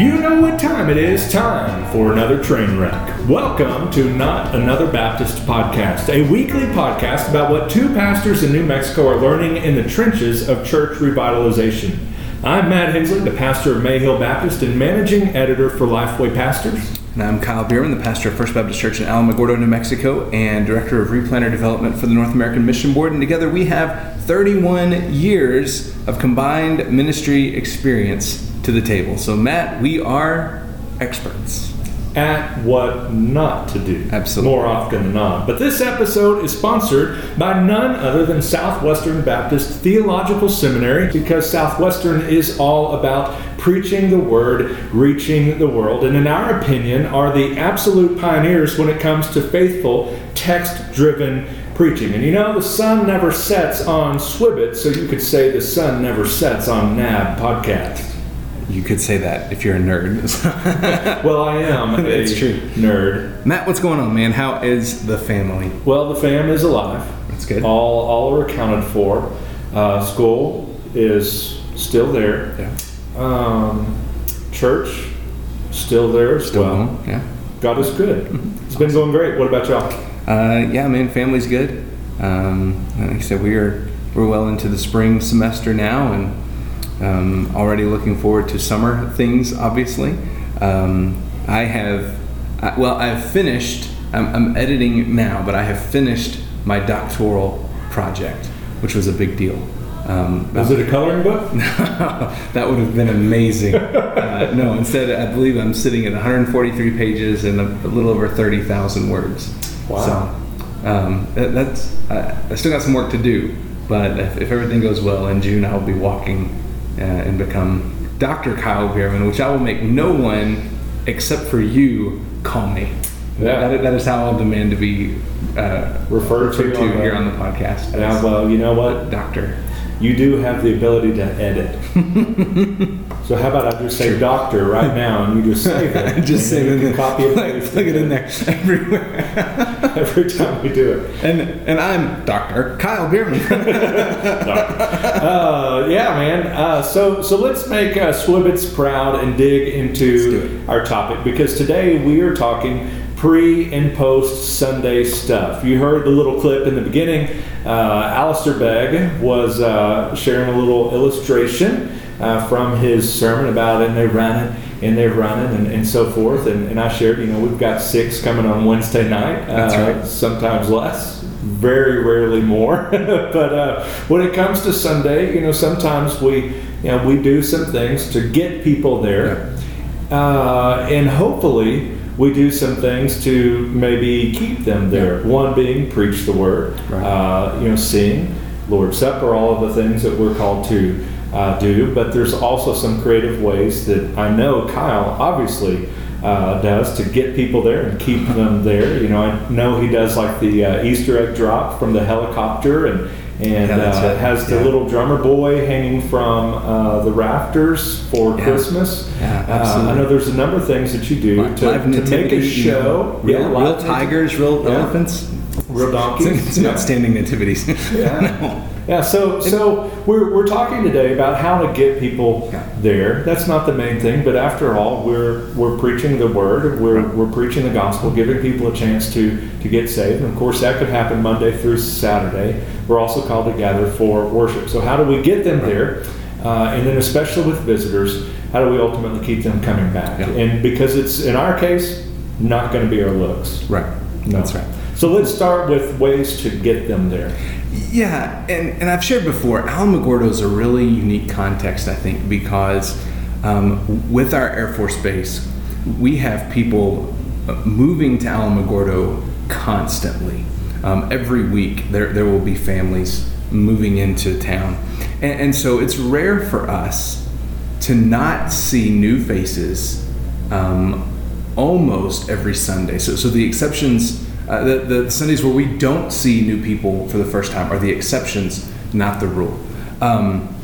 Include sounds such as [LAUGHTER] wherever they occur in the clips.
You know what time it is? Time for another train wreck. Welcome to Not Another Baptist Podcast, a weekly podcast about what two pastors in New Mexico are learning in the trenches of church revitalization. I'm Matt Henslee, the pastor of Mayhill Baptist and managing editor for Lifeway Pastors. And I'm Kyle Bueermann, the pastor of First Baptist Church in Alamogordo, New Mexico, and director of Replanter Development for the North American Mission Board. And together we have 31 years of combined ministry experience to the table. So, Matt, we are experts at what not to do. Absolutely. More often than not. But this episode is sponsored by none other than Southwestern Baptist Theological Seminary because Southwestern is all about preaching the word, reaching the world, and in our opinion, are the absolute pioneers when it comes to faithful, text driven preaching. And you know, the sun never sets on Swibbit, so you could say the sun never sets on NAB podcast. You could say that if you're a nerd. [LAUGHS] well, I am. [LAUGHS] it's true. Nerd. Matt, what's going on, man? How is the family? Well, the fam is alive. That's good. All all are accounted for. Uh, school is still there. Yeah. Um, church still there as Still well. home? Yeah. God is good. [LAUGHS] It's been going great. What about y'all? Uh, yeah, man, family's good. Um, like I said, we are we're well into the spring semester now, and um, already looking forward to summer things. Obviously, um, I have. I, well, I've finished. I'm, I'm editing now, but I have finished my doctoral project, which was a big deal. Um, Is it a coloring book? [LAUGHS] that would have been amazing. [LAUGHS] Uh, no, instead, I believe I'm sitting at 143 pages and a, a little over 30,000 words. Wow. So um, that, that's I, I still got some work to do, but if, if everything goes well in June, I'll be walking uh, and become Dr. Kyle Bueermann, which I will make no one except for you call me. Yeah. That, that is how I'll demand to be uh, Referred to to on the- here on the podcast. Well, you know what? Doctor. You do have the ability to edit. [LAUGHS] so how about I just say doctor right now and you just save it. [LAUGHS] Just And save it you in can there. Copy it. Like, [LAUGHS] plug it in there [LAUGHS] everywhere. every time we do it. and and I'm Dr. Kyle Bueermann. Uh, yeah, man. Uh, so so let's make uh, Swibbits proud and dig into our topic because today we are talking pre and post Sunday stuff. You heard the little clip in the beginning. Uh, Alistair Begg was uh, sharing a little illustration uh, from his sermon about and they're running and they're running and, and so forth. And, and I shared, you know, we've got six coming on Wednesday night. That's uh, right. Sometimes less, very rarely more. [LAUGHS] but uh, when it comes to Sunday, you know, sometimes we, you know, we do some things to get people there, uh, and hopefully we do some things to maybe keep them there. One being preach the word, Right. uh, you know, sing, Lord's Supper, all of the things that we're called to uh, do. But there's also some creative ways that I know Kyle obviously uh, does to get people there and keep them there. You know, I know he does like the uh, Easter egg drop from the helicopter and. And Yeah, uh, has the Yeah. little drummer boy hanging from uh, the rafters for Yeah. Christmas. Yeah, Uh, absolutely. I know there's a number of things that you do Live to, to make a show. real, Yeah, real tigers, real elephants. Real donkeys. [LAUGHS] It's, it's Yeah. not standing nativities. Yeah. [LAUGHS] no. Yeah, so so we're, we're talking today about how to get people Yeah. there. That's not the main thing, but after all, we're we're preaching the word, we're we're preaching the gospel, giving people a chance to to get saved. And of course, that could happen Monday through Saturday. We're also called to gather for worship. So how do we get them there? Uh, and then especially with visitors, how do we ultimately keep them coming back? Yeah. And because it's in our case, not going to be our looks. Right. No. That's right. So let's start with ways to get them there. Yeah, and, and I've shared before, Alamogordo is a really unique context, I think, because um, with our Air Force Base, we have people uh, moving to Alamogordo constantly. Um, every week, there, there will be families moving into town. And, and so it's rare for us to not see new faces um, almost every Sunday. So, so the exceptions, uh, the, the Sundays where we don't see new people for the first time are the exceptions, not the rule. Um,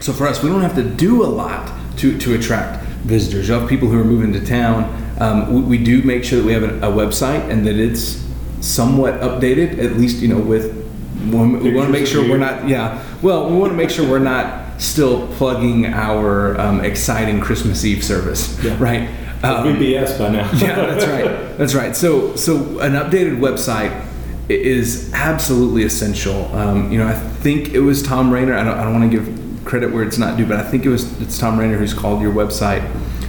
so for us, we don't have to do a lot to, to attract visitors. You have people who are moving to town. Um, we, we do make sure that we have a, a website and that it's somewhat updated, at least you know with. We want to make sure we're not. Yeah. Well, we want to make sure we're not still plugging our um, exciting Christmas Eve service, Yeah. right? Um, VBS by now. [LAUGHS] yeah, that's right. That's right. So, so an updated website is absolutely essential. Um, you know, I think it was Thom Rainer. I don't, I don't want to give credit where it's not due, but I think it was it's Thom Rainer who's called your website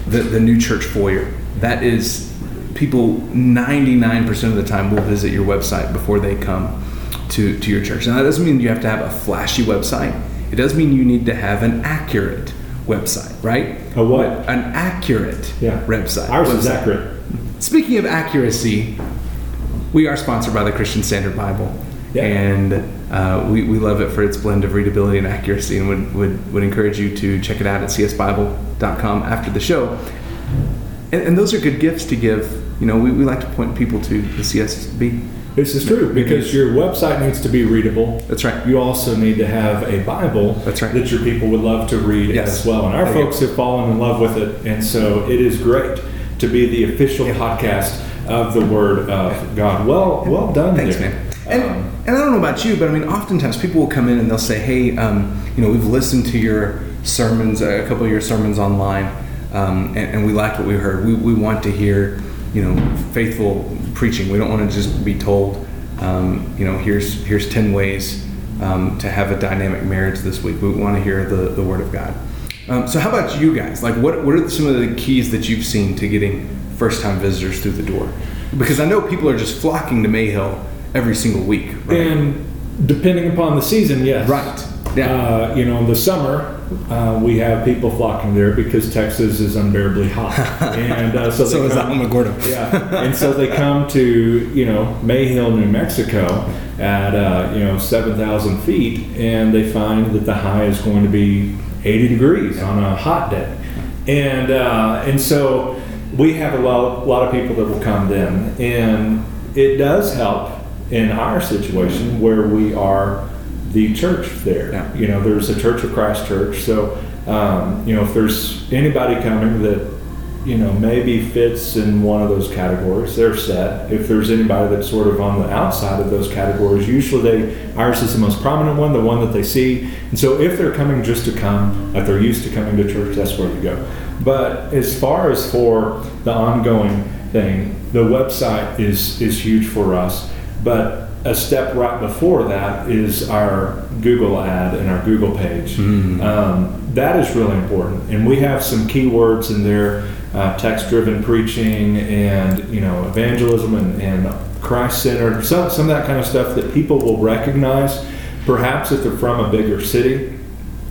the the new church foyer. That is, people ninety nine percent of the time will visit your website before they come to to your church. Now that doesn't mean you have to have a flashy website. It does mean you need to have an accurate website, right? A what? An accurate Yeah. website. Ours is Website. accurate. Speaking of accuracy, we are sponsored by the Christian Standard Bible. Yeah. And uh, we, we love it for its blend of readability and accuracy and would, would, would encourage you to check it out at csbible.com after the show. And, and those are good gifts to give. You know, we, we like to point people to the CSB. This is true because your website needs to be readable. That's right. You also need to have a Bible That's right. that your people would love to read Yes. as well. And our There folks have fallen in love with it. And so it is great to be the official podcast of the Word of God. Well, well done Thanks, there. man. And, Um, and I don't know about you, but I mean, oftentimes people will come in and they'll say, "Hey, um, you know, we've listened to your sermons, a couple of your sermons online, um, and, and we liked what we heard. We, we want to hear, you know, faithful preaching. We don't want to just be told, um, you know, here's here's ten ways um, to have a dynamic marriage this week. We want to hear the, the Word of God. Um, so, how about you guys? Like, what what are some of the keys that you've seen to getting first time visitors through the door? Because I know people are just flocking to Mayhill every single week. Right? And depending upon the season, yes. Right. Yeah. Uh, you know, in the summer, uh, we have people flocking there because Texas is unbearably hot, [LAUGHS] and uh, so they so is come- Alamogordo. yeah, and so they [LAUGHS] come to you know Mayhill, New Mexico, at uh, you know seven thousand feet, and they find that the high is going to be eighty degrees on a hot day, and uh, and so we have a lot, lot of people that will come then, and it does help in our situation where we are the church there. Yeah. You know, there's a Church of Christ church, so um, you know if there's anybody coming that you know, maybe fits in one of those categories. They're set. If there's anybody that's sort of on the outside of those categories, usually they ours is the most prominent one, the one that they see. And so if they're coming just to come, like they're used to coming to church, that's where you go. But as far as for the ongoing thing, the website is is huge for us. But a step right before that is our Google ad and our Google page. Um, that is really important, and we have some keywords in there: uh, text-driven preaching, and you know, evangelism, and, and Christ-centered. Some some of that kind of stuff that people will recognize, perhaps if they're from a bigger city.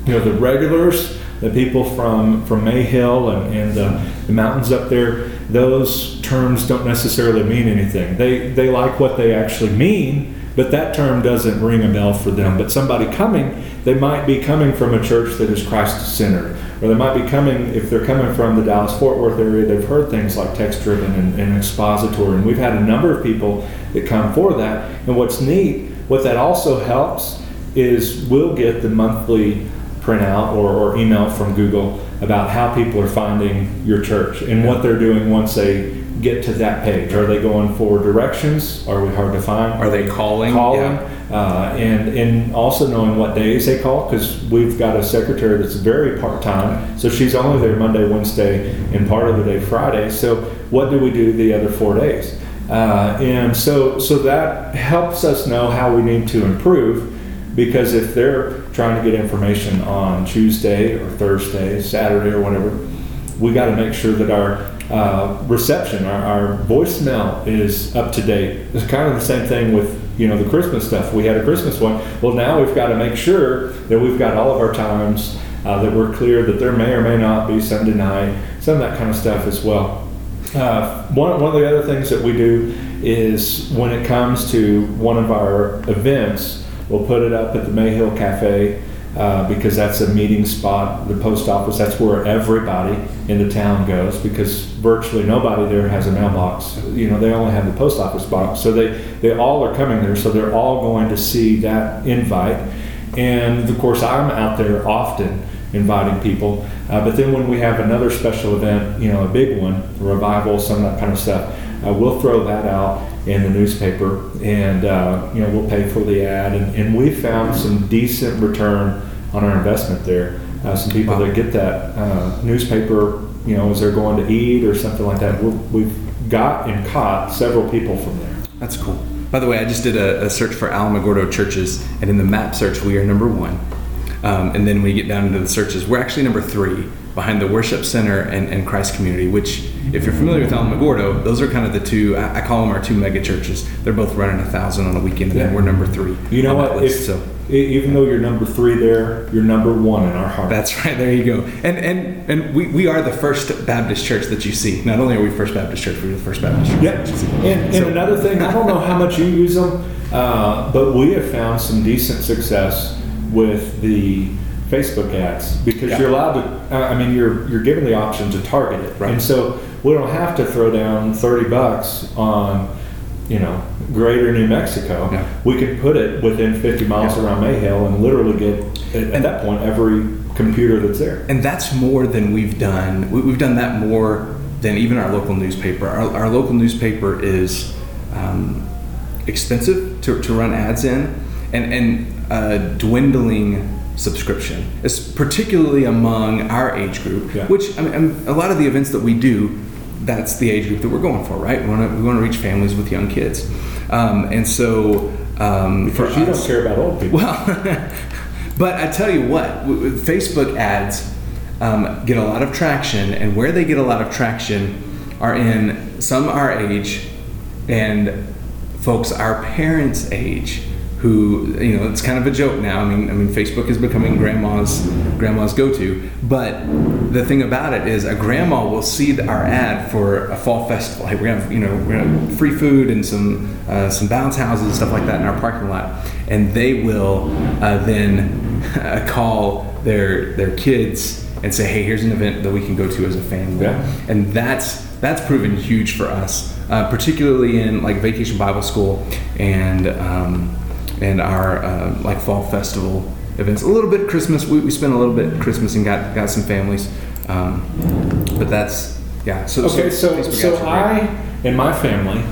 You know, the regulars, the people from from Mayhill and, and the, the mountains up there. Those terms don't necessarily mean anything. They they like what they actually mean, but that term doesn't ring a bell for them. But somebody coming, they might be coming from a church that is Christ centered, or they might be coming if they're coming from the Dallas Fort Worth area. They've heard things like text driven and, and expository, and we've had a number of people that come for that. And what's neat, what that also helps is we'll get the monthly printout or, or email from Google about how people are finding your church and what they're doing once they get to that page. Are they going for directions? Are we hard to find? Are they calling? Calling, Yeah. uh, and and also knowing what days they call because we've got a secretary that's very part time, so she's only there Monday, Wednesday, and part of the day Friday. So what do we do the other four days? Uh, and so so that helps us know how we need to improve because if they're trying to get information on Tuesday or Thursday, Saturday or whatever, we got to make sure that our uh, reception, our, our voicemail is up to date. It's kind of the same thing with you know the Christmas stuff. We had a Christmas one. Well, now we've got to make sure that we've got all of our times uh, that we're clear that there may or may not be Sunday night, some of that kind of stuff as well. Uh, one, one of the other things that we do is when it comes to one of our events, we'll put it up at the Mayhill Cafe uh, because that's a meeting spot. The post office, that's where everybody in the town goes because virtually nobody there has a mailbox. You know, they only have the post office box. So they, they all are coming there, so they're all going to see that invite. And of course, I'm out there often inviting people. Uh, but then when we have another special event, you know, a big one, a revival, some of that kind of stuff, uh, we'll throw that out in the newspaper and, uh, you know, we'll pay for the ad. And, and we found some decent return on our investment there. uh, some people Wow. that get that uh, newspaper, you know, as they're going to eat or something like that. We're, we've got and caught several people from there. That's cool. By the way, I just did a, a search for Alamogordo churches, and in the map search, we are number one. Um, and then when you get down into the searches, we're actually number three behind the Worship Center and, and Christ Community, which, if you're familiar with Alamogordo, those are kind of the two, I, I call them our two mega churches. They're both running a thousand on a weekend, and then we're number three. You know what? list, If, so. even though you're number three there, you're number one in our heart. That's right. There you go. And and and we, we are the first Baptist church that you see. Not only are we First Baptist Church, we're the first Baptist church. Yeah, see. and, and So- another thing, I don't know how much you use them, uh, but we have found some decent success with the Facebook ads because Yeah. you're allowed to. Uh, I mean, you're you're given the option to target it, Right. and so we don't have to throw down thirty bucks on, you know, Greater New Mexico. Yeah. We can put it within fifty miles Yeah. around Mayhill and literally get at, at that point every computer that's there. And that's more than we've done. We- We've done that more than even our local newspaper. Our, our local newspaper is um, expensive to, to run ads in and, and uh, dwindling subscription, it's particularly among our age group, Yeah. which I mean, a lot of the events that we do, that's the age group that we're going for, right? We want to we want to reach families with young kids, um, and so um, Because you us, don't care about old people. well, [LAUGHS] but I tell you what, Facebook ads um, get a lot of traction, and where they get a lot of traction are in some our age and folks our parents' age. Who you know? It's kind of a joke now. I mean, I mean, Facebook is becoming grandma's grandma's go-to. But the thing about it is, a grandma will see our ad for a fall festival. Hey, we're gonna have you know we're gonna have free food and some uh, some bounce houses and stuff like that in our parking lot, and they will uh, then uh, [LAUGHS] call their their kids and say, hey, here's an event that we can go to as a family, Yeah. and that's that's proven huge for us, uh, particularly in like Vacation Bible School and um, and our uh, like fall festival events. A little bit Christmas. We, we spent a little bit Christmas and got got some families, um, but that's yeah. So Okay, so so ads. I and my family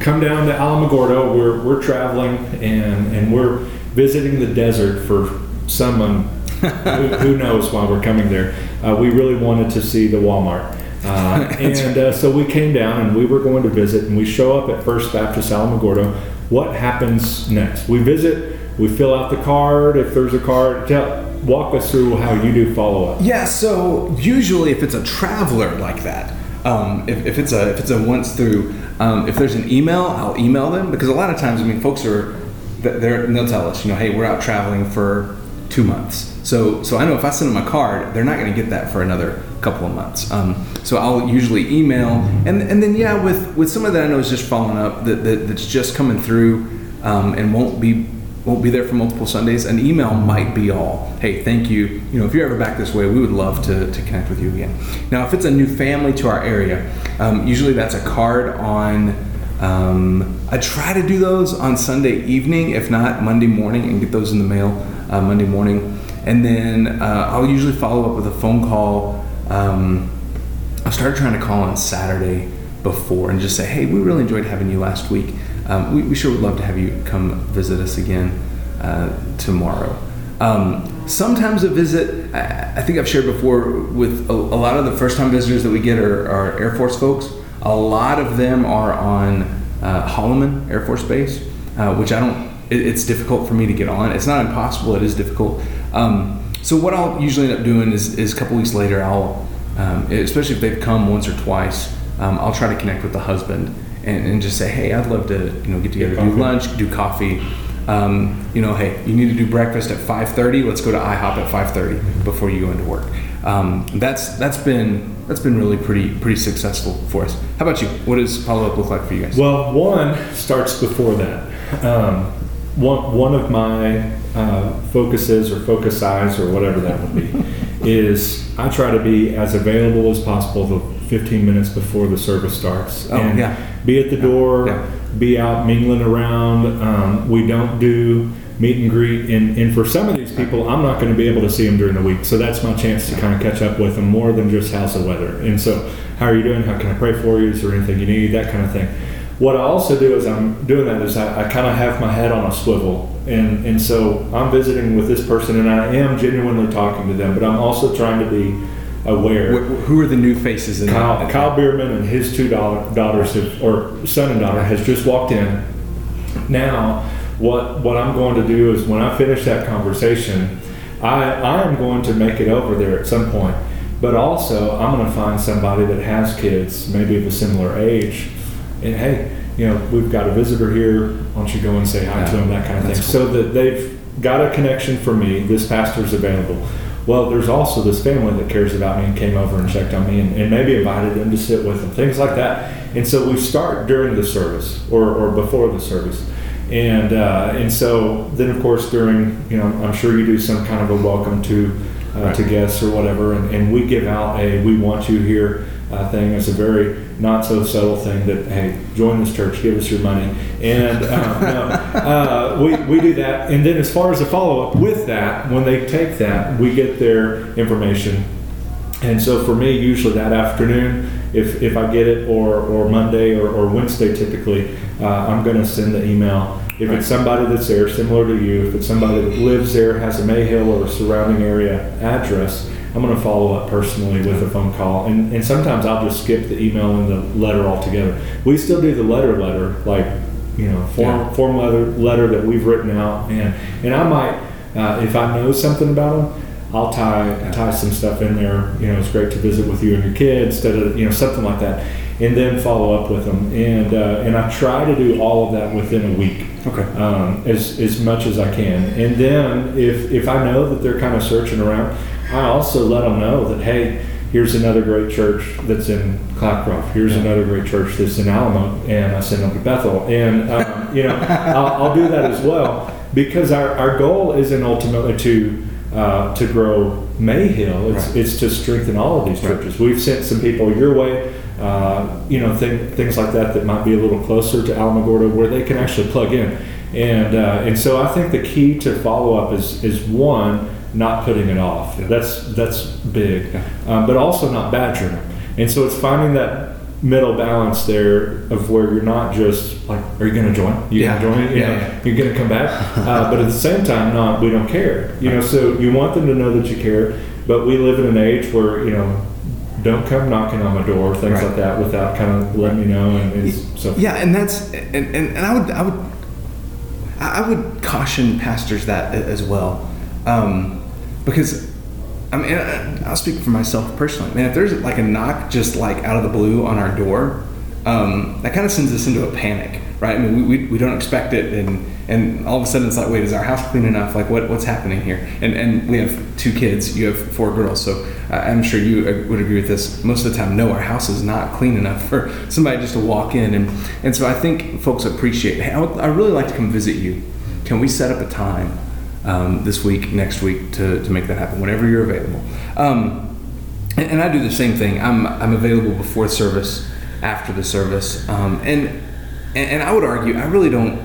come down to Alamogordo. We're we're traveling and and we're visiting the desert for someone who, [LAUGHS] who knows why we're coming there. Uh, we really wanted to see the Walmart. Uh, [LAUGHS] and uh, so we came down and we were going to visit and we show up at First Baptist Alamogordo. What happens next? We visit, we fill out the card. If there's a card, tell, walk us through how you do follow up. Yeah, so usually if it's a traveler like that, um, if, if it's a if it's a once through, um, if there's an email, I'll email them because a lot of times, I mean, folks are they're, they'll tell us, you know, hey, we're out traveling for two months. So so I know if I send them a card, they're not going to get that for another couple of months. Um, so I'll usually email, and and then yeah, with with someone that I know is just following up that, that that's just coming through um, and won't be won't be there for multiple Sundays, an email might be all. Hey, thank you. You know, if you're ever back this way, we would love to, to connect with you again. Now, if it's a new family to our area, um, usually that's a card on. Um, I try to do those on Sunday evening, if not Monday morning, and get those in the mail uh, Monday morning. And then uh, I'll usually follow up with a phone call. Um, I started trying to call on Saturday before and just say, hey, we really enjoyed having you last week. Um, we, we sure would love to have you come visit us again uh, tomorrow. Um, sometimes a visit, I, I think I've shared before with a, a lot of the first time visitors that we get are, are Air Force folks. A lot of them are on uh, Holloman Air Force Base, uh, which I don't, it, it's difficult for me to get on. It's not impossible, it is difficult. Um, so what I'll usually end up doing is, is a couple weeks later, I'll, um, especially if they've come once or twice, um, I'll try to connect with the husband and, and just say, hey, I'd love to, you know, get together, do lunch, do coffee. Um, you know, hey, you need to do breakfast at 5:30. Let's go to IHOP at 5:30 before you go into work. Um, that's that's been that's been really pretty pretty successful for us. How about you? What does follow up look like for you guys? Well, one starts before that. Um, one, one of my uh, focuses or focus eyes or whatever that would be [LAUGHS] is I try to be as available as possible the 15 minutes before the service starts. Oh, and yeah. Be at the door, Yeah. be out mingling around. Um, we don't do meet and greet. And, and for some of these people, I'm not going to be able to see them during the week. So that's my chance to kind of catch up with them more than just how's the weather. And so, how are you doing? How can I pray for you? Is there anything you need? That kind of thing. What I also do as I'm doing that is I, I kind of have my head on a swivel, and and so I'm visiting with this person, and I am genuinely talking to them, but I'm also trying to be aware. Wh- Who are the new faces in Kyle, that? Kyle Bueermann and his two daughter, daughters, have, or son and daughter, has just walked in. Now, what what I'm going to do is when I finish that conversation, I I am going to make it over there at some point. But also, I'm going to find somebody that has kids, maybe of a similar age, and hey, you know, we've got a visitor here. Why don't you go and say hi to Yeah, them, that kind of thing, that's so that they've got a connection for me. This pastor's available. Well, there's also this family that cares about me and came over and checked on me and, and maybe invited them to sit with them, things like that. And so we start during the service or, or before the service. And, uh, and so then, of course, during, you know, I'm sure you do some kind of a welcome to, uh, to guests or whatever. And, and we give out a we want you here uh, thing. It's a very not so subtle thing that, hey, join this church, give us your money. And uh, no, uh, we, we do that. And then, as far as the follow up with that, when they take that, we get their information. And so for me, usually that afternoon, if, if I get it, or, or Monday or, or Wednesday typically, uh, I'm going to send the email. If it's somebody that's there, similar to you, if it's somebody that lives there, has a Mayhill or a surrounding area address, I'm going to follow up personally with a phone call. And, and sometimes I'll just skip the email and the letter altogether. We still do the letter letter, like, you know, form, Yeah. form letter, letter that we've written out. And, and I might, uh, if I know something about them, I'll tie tie some stuff in there. You know, it's great to visit with you and your kids, instead of you know something like that, and then follow up with them. And uh, and I try to do all of that within a week, Okay. um, as as much as I can. And then if if I know that they're kind of searching around, I also let them know that hey. Here's another great church that's in Cloudcroft. Here's Yeah. another great church that's in Alamo, and I send them to Bethel. And um, you know, I'll, I'll do that as well because our, our goal isn't ultimately to uh, to grow Mayhill. It's, Right. it's to strengthen all of these Right. churches. We've sent some people your way, uh, you know, thing, things like that that might be a little closer to Alamogordo where they can actually plug in. And, uh, and so I think the key to follow up is, is one, not putting it off. Yeah. That's, that's big. Yeah. Um, but also not badgering. And so it's finding that middle balance there of where you're not just like, are you going to join? You Yeah. going to join? You Yeah, know, yeah. you're going to come back. [LAUGHS] Uh, but at the same time, not we don't care. You know, so you want them to know that you care. But we live in an age where you know, don't come knocking on my door, things Right. like that, without kind of letting me know. And, and so Yeah, and that's and, and, and I would I would I I would caution pastors that as well, um, because I mean I'll speak for myself personally. Man, if there's like a knock just like out of the blue on our door, um, that kind of sends us into a panic, right? I mean, we, we, we don't expect it, and and all of a sudden it's like, wait, is our house clean enough? Like, what what's happening here? And and we have two kids. You have four girls, so I'm sure you would agree with this. Most of the time, no, our house is not clean enough for somebody just to walk in, and and so I think folks appreciate. Hey, I would I really like to come visit you. Can we set up a time um, this week, next week to to make that happen? Whenever you're available. Um, and, and I do the same thing. I'm I'm available before service, after the service, um, and, and and I would argue I really don't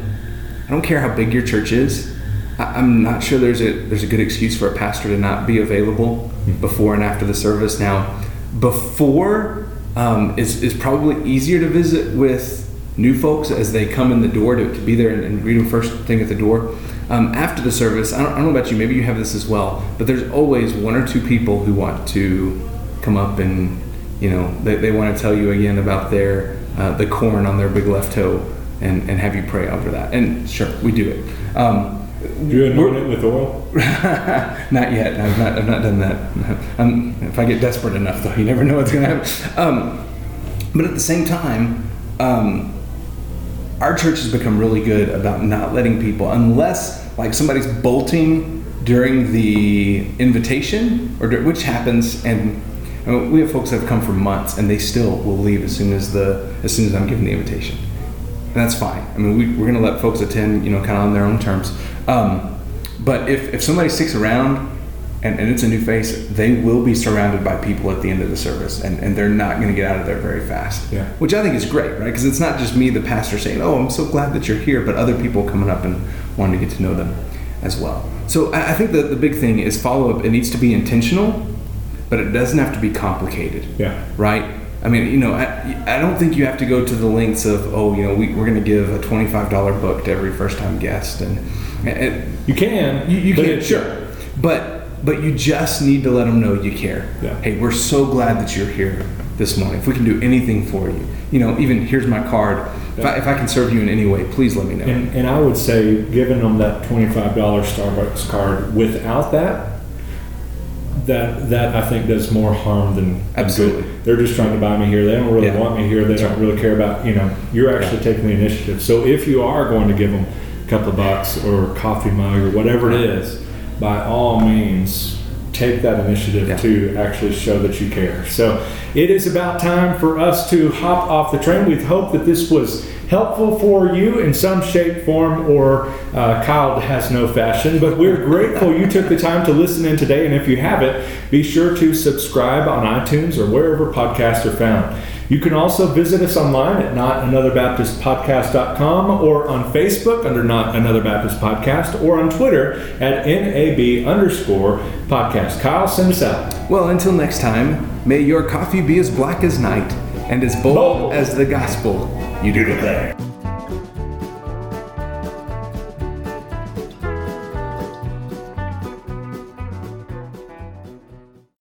I don't care how big your church is. I, I'm not sure there's a there's a good excuse for a pastor to not be available before and after the service. Now, before um, is is probably easier to visit with new folks as they come in the door to, to be there and, and greet them first thing at the door. Um, after the service, I don't, I don't know about you, maybe you have this as well, but there's always one or two people who want to come up and, you know, they, they want to tell you again about their, uh, the corn on their big left toe and, and have you pray over that. And sure, we do it. Um, do you anoint it with oil? [LAUGHS] not yet. I've not, I've not done that. [LAUGHS] Um, if I get desperate enough, though, you never know what's going to happen. Um, but at the same time, um, our church has become really good about not letting people, unless like somebody's bolting during the invitation, or which happens, and I mean, we have folks that have come for months and they still will leave as soon as the as soon as I'm given the invitation, and that's fine. I mean, we, we're going to let folks attend, you know, kind of on their own terms. Um, but if if somebody sticks around and, and it's a new face, they will be surrounded by people at the end of the service, and, and they're not going to get out of there very fast. Yeah. Which I think is great, right? Because it's not just me, the pastor, saying, "Oh, I'm so glad that you're here," but other people coming up and wanting to get to know them as well. So I, I think that the big thing is follow up. It needs to be intentional, but it doesn't have to be complicated Yeah. right? I mean, you know, I, I don't think you have to go to the lengths of, oh, you know, we, we're going to give a $25 book to every first time guest. And, and You can. you, you can, sure. But, but you just need to let them know you care. Yeah. Hey, we're so glad that you're here this morning. If we can do anything for you, you know, even here's my card. If, I, if I can serve you in any way, please let me know. And, and I would say, giving them that twenty-five dollar Starbucks card without that, that that I think does more harm than than good. Absolutely. They're just trying to buy me here. They don't really Yeah. want me here. They don't really care about you know. You're actually taking the initiative. So if you are going to give them a couple of bucks or a coffee mug or whatever it is, by all means. Take that initiative Yeah. to actually show that you care. So it is about time for us to hop off the train. We hope that this was helpful for you in some shape, form, or uh, Kyle has no fashion. But we're grateful you took the time to listen in today. And if you haven't, be sure to subscribe on iTunes or wherever podcasts are found. You can also visit us online at notanother.baptistpodcast.com or on Facebook under Not Another Baptist Podcast or on Twitter at NAB underscore podcast. Kyle, send us out. Well, until next time, may your coffee be as black as night and as bold Bold. as the gospel you do declare.